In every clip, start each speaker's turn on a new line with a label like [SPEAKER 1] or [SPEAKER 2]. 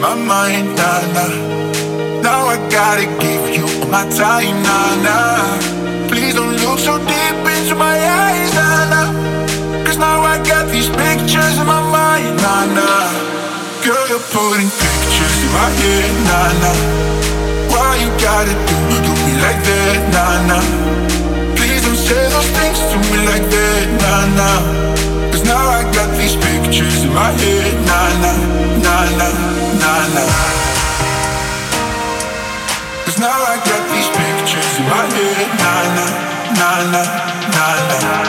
[SPEAKER 1] my
[SPEAKER 2] mind, nah, nah. Now I gotta give you all my time, nah, nah. Please don't look so deep into my eyes, nah, nah. Cause now I got these pictures in my mind, nah, nah. Girl, you're putting pictures in my head, nah, nah. Why you gotta do, do me like that, nah, nah. Please don't say those things to me like that, nah, nah. Cause now I got these pictures in my head, nah, nah, nah, nah, Cause now I got these pictures in my head, nah, nah, nah, nah, nah, nah.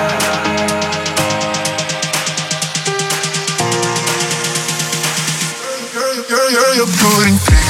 [SPEAKER 2] Girl, girl, girl, you're putting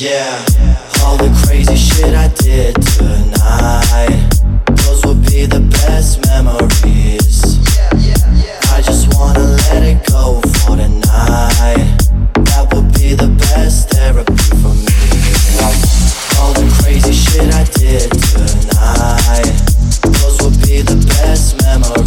[SPEAKER 2] Yeah, all the crazy shit I did tonight. Those will be the best memories. I just wanna
[SPEAKER 3] let
[SPEAKER 4] it go for
[SPEAKER 5] tonight.
[SPEAKER 6] That
[SPEAKER 7] will be the best
[SPEAKER 6] therapy for me. All the crazy shit I did tonight. Those will be the best memories.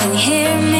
[SPEAKER 6] can hear me?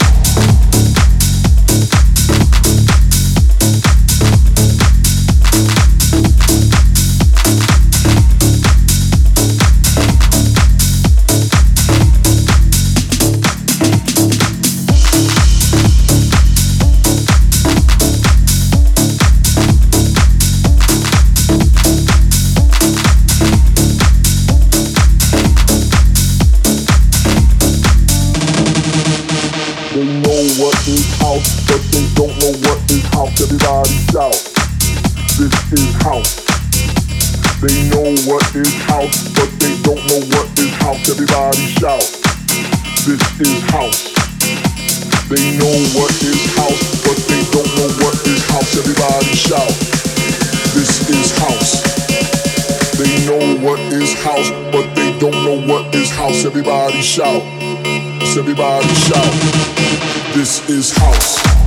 [SPEAKER 6] everybody shout. Everybody shout. This is house.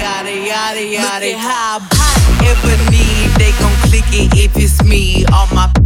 [SPEAKER 6] Yada yada yada, how hot ever need they gon' click it if it's me. All my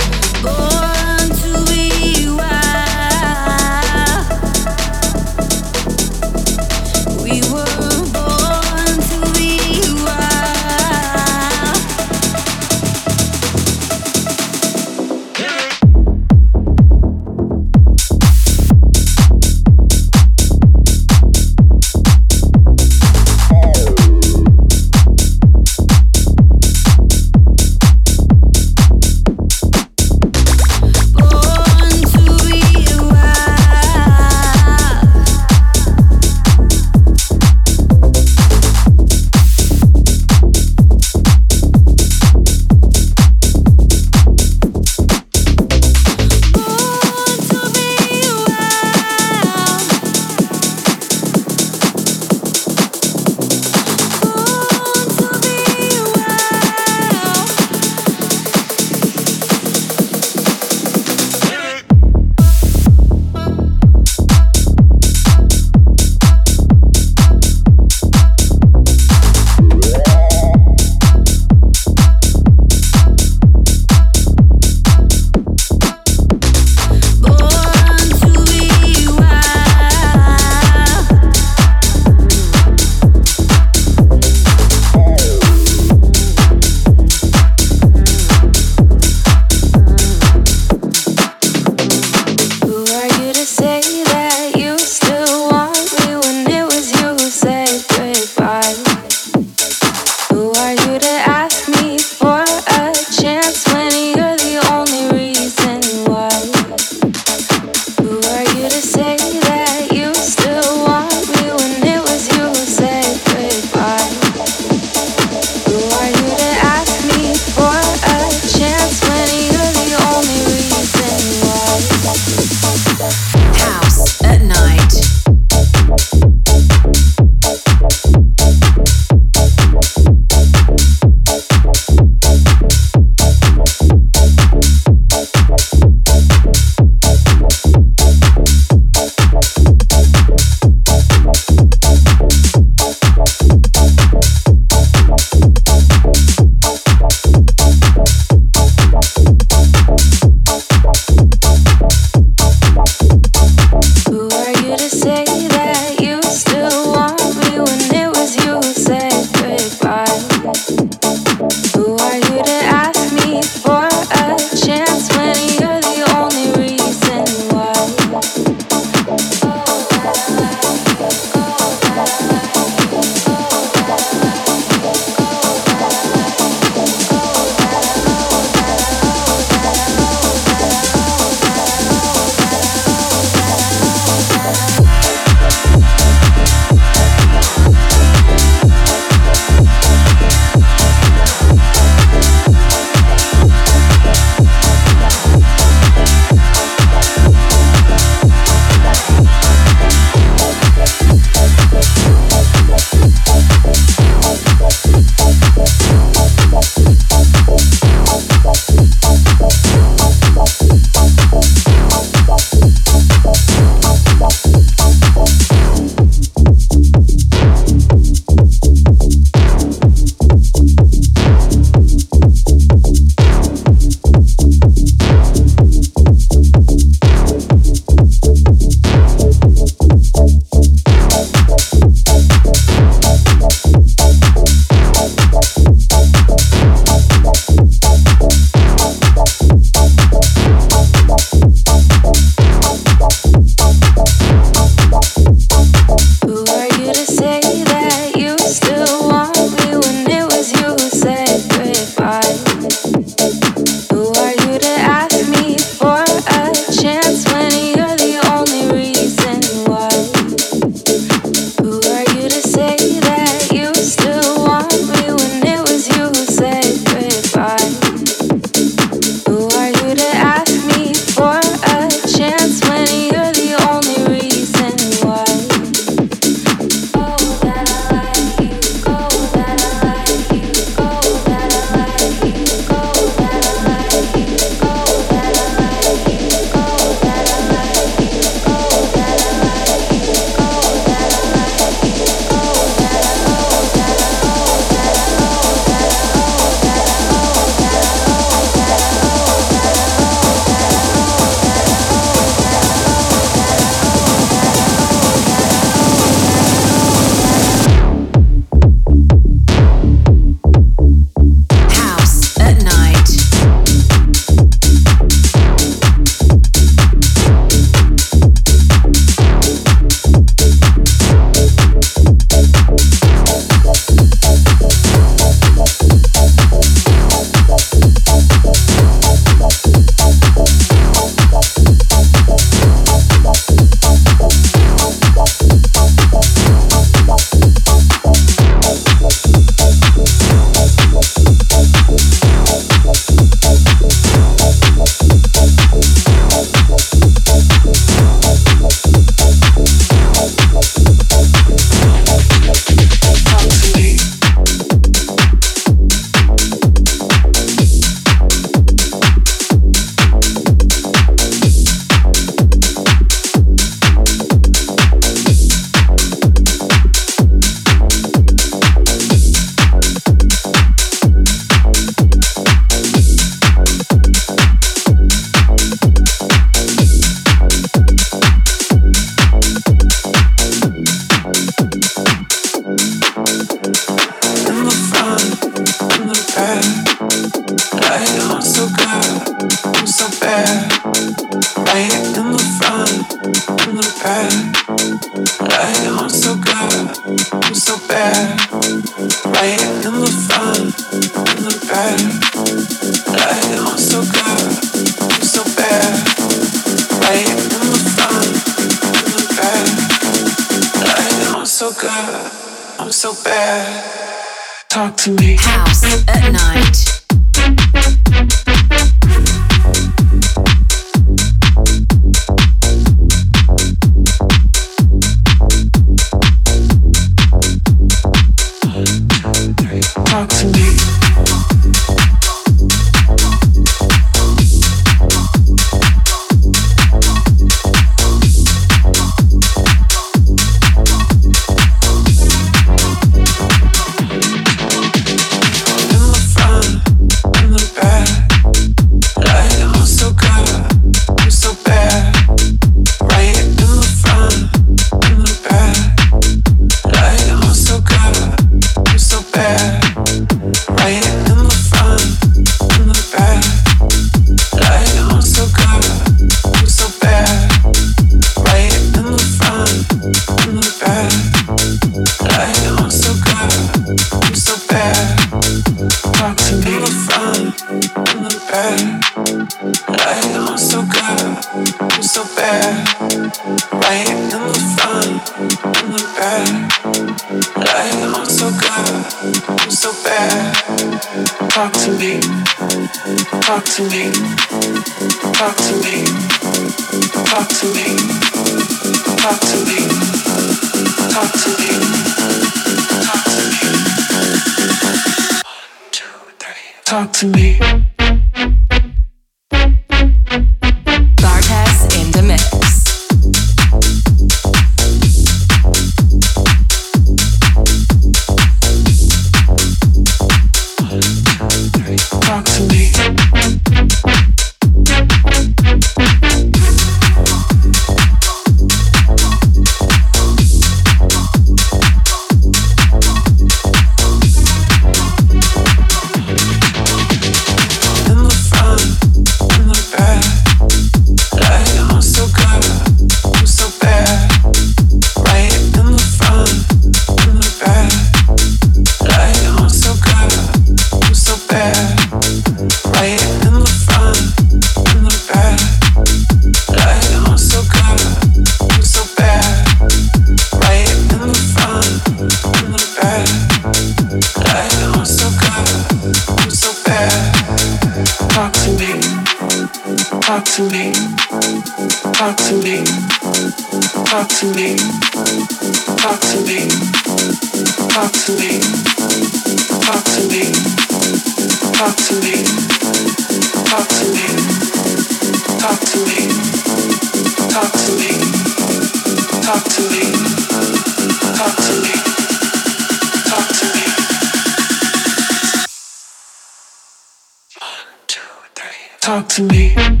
[SPEAKER 6] Talk to me.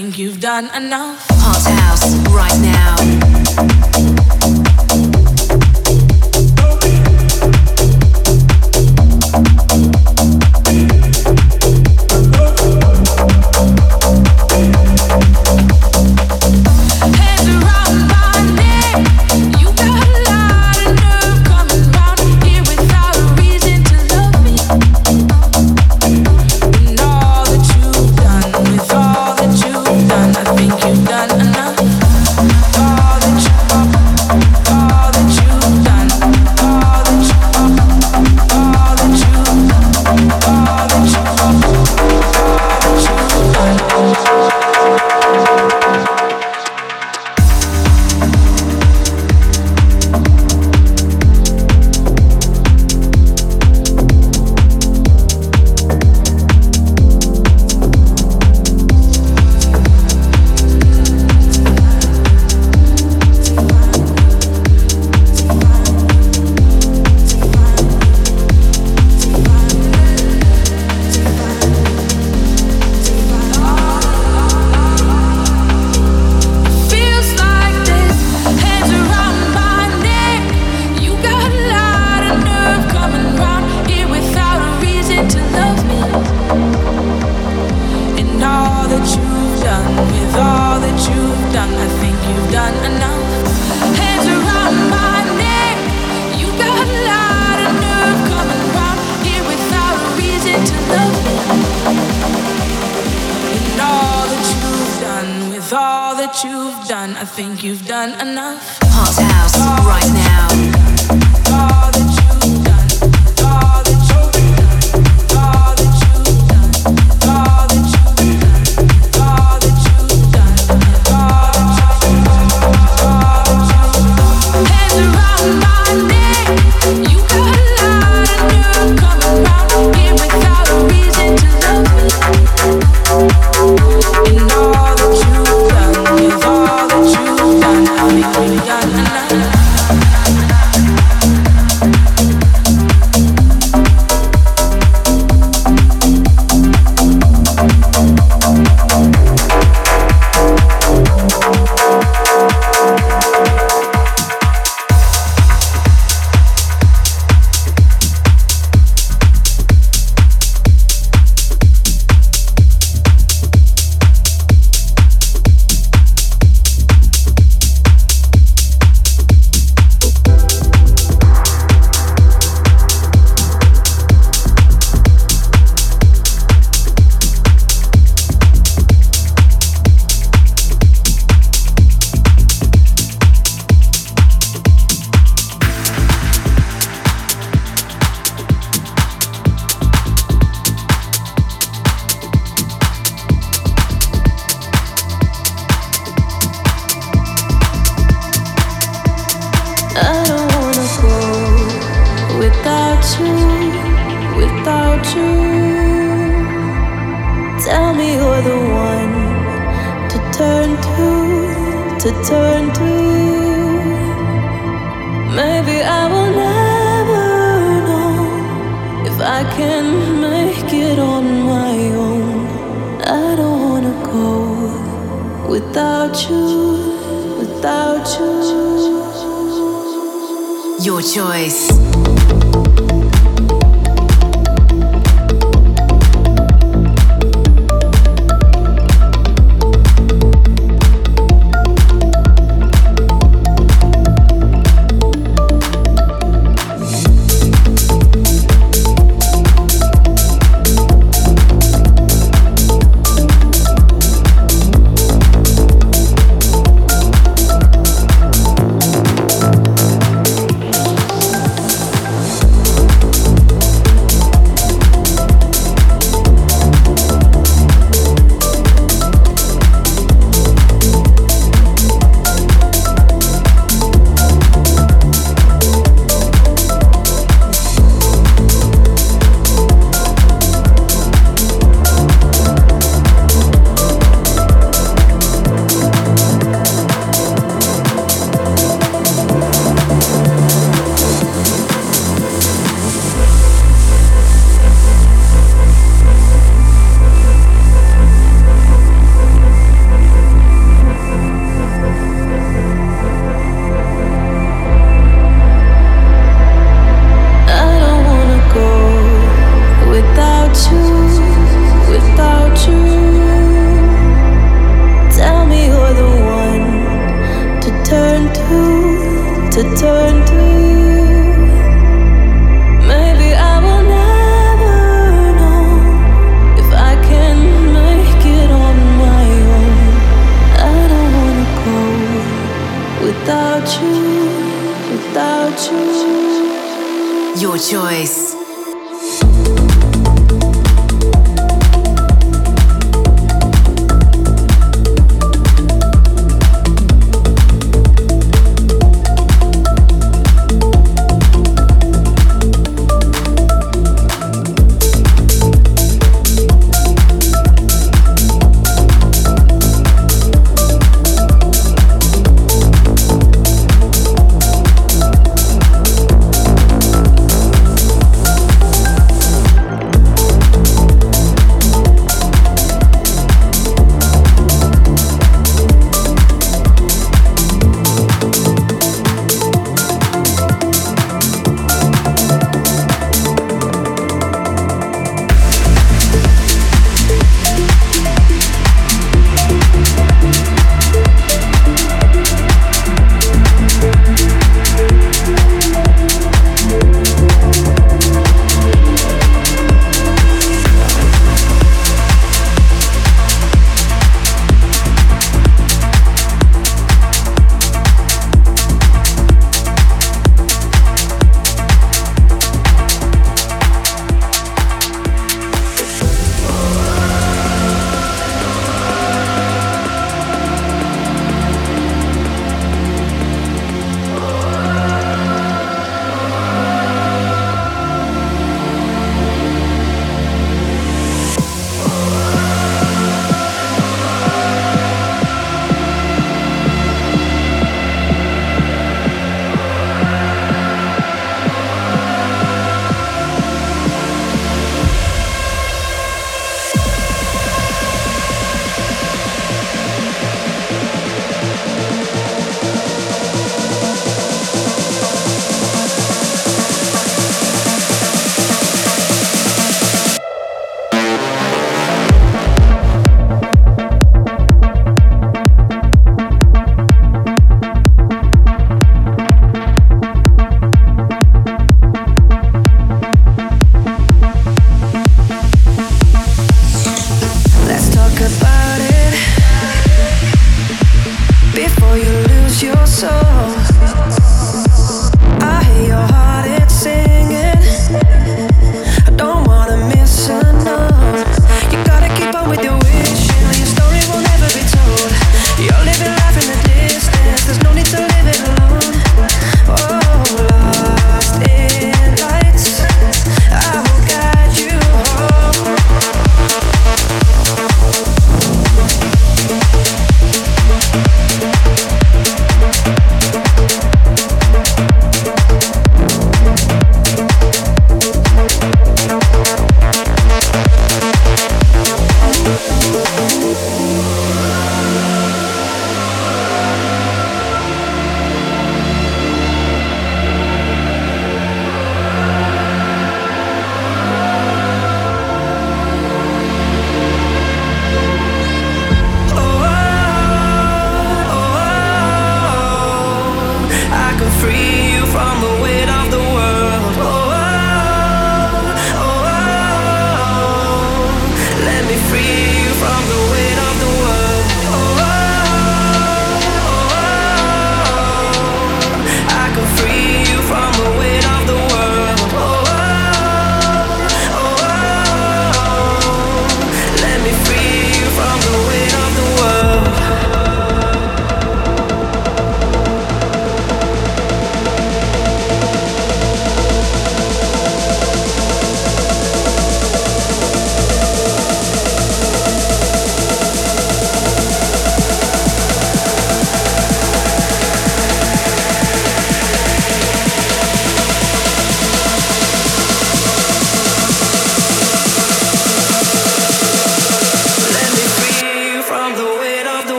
[SPEAKER 6] Think you've done enough.
[SPEAKER 7] Hot house right now.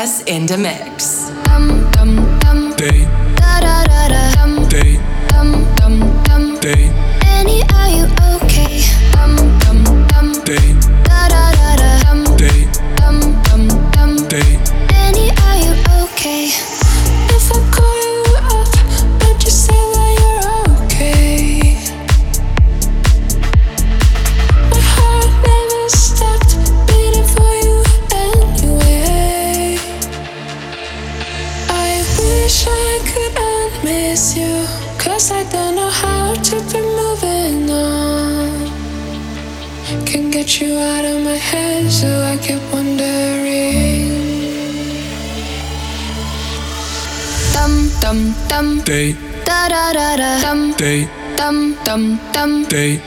[SPEAKER 8] In the mix.
[SPEAKER 9] Dum dum.
[SPEAKER 7] day,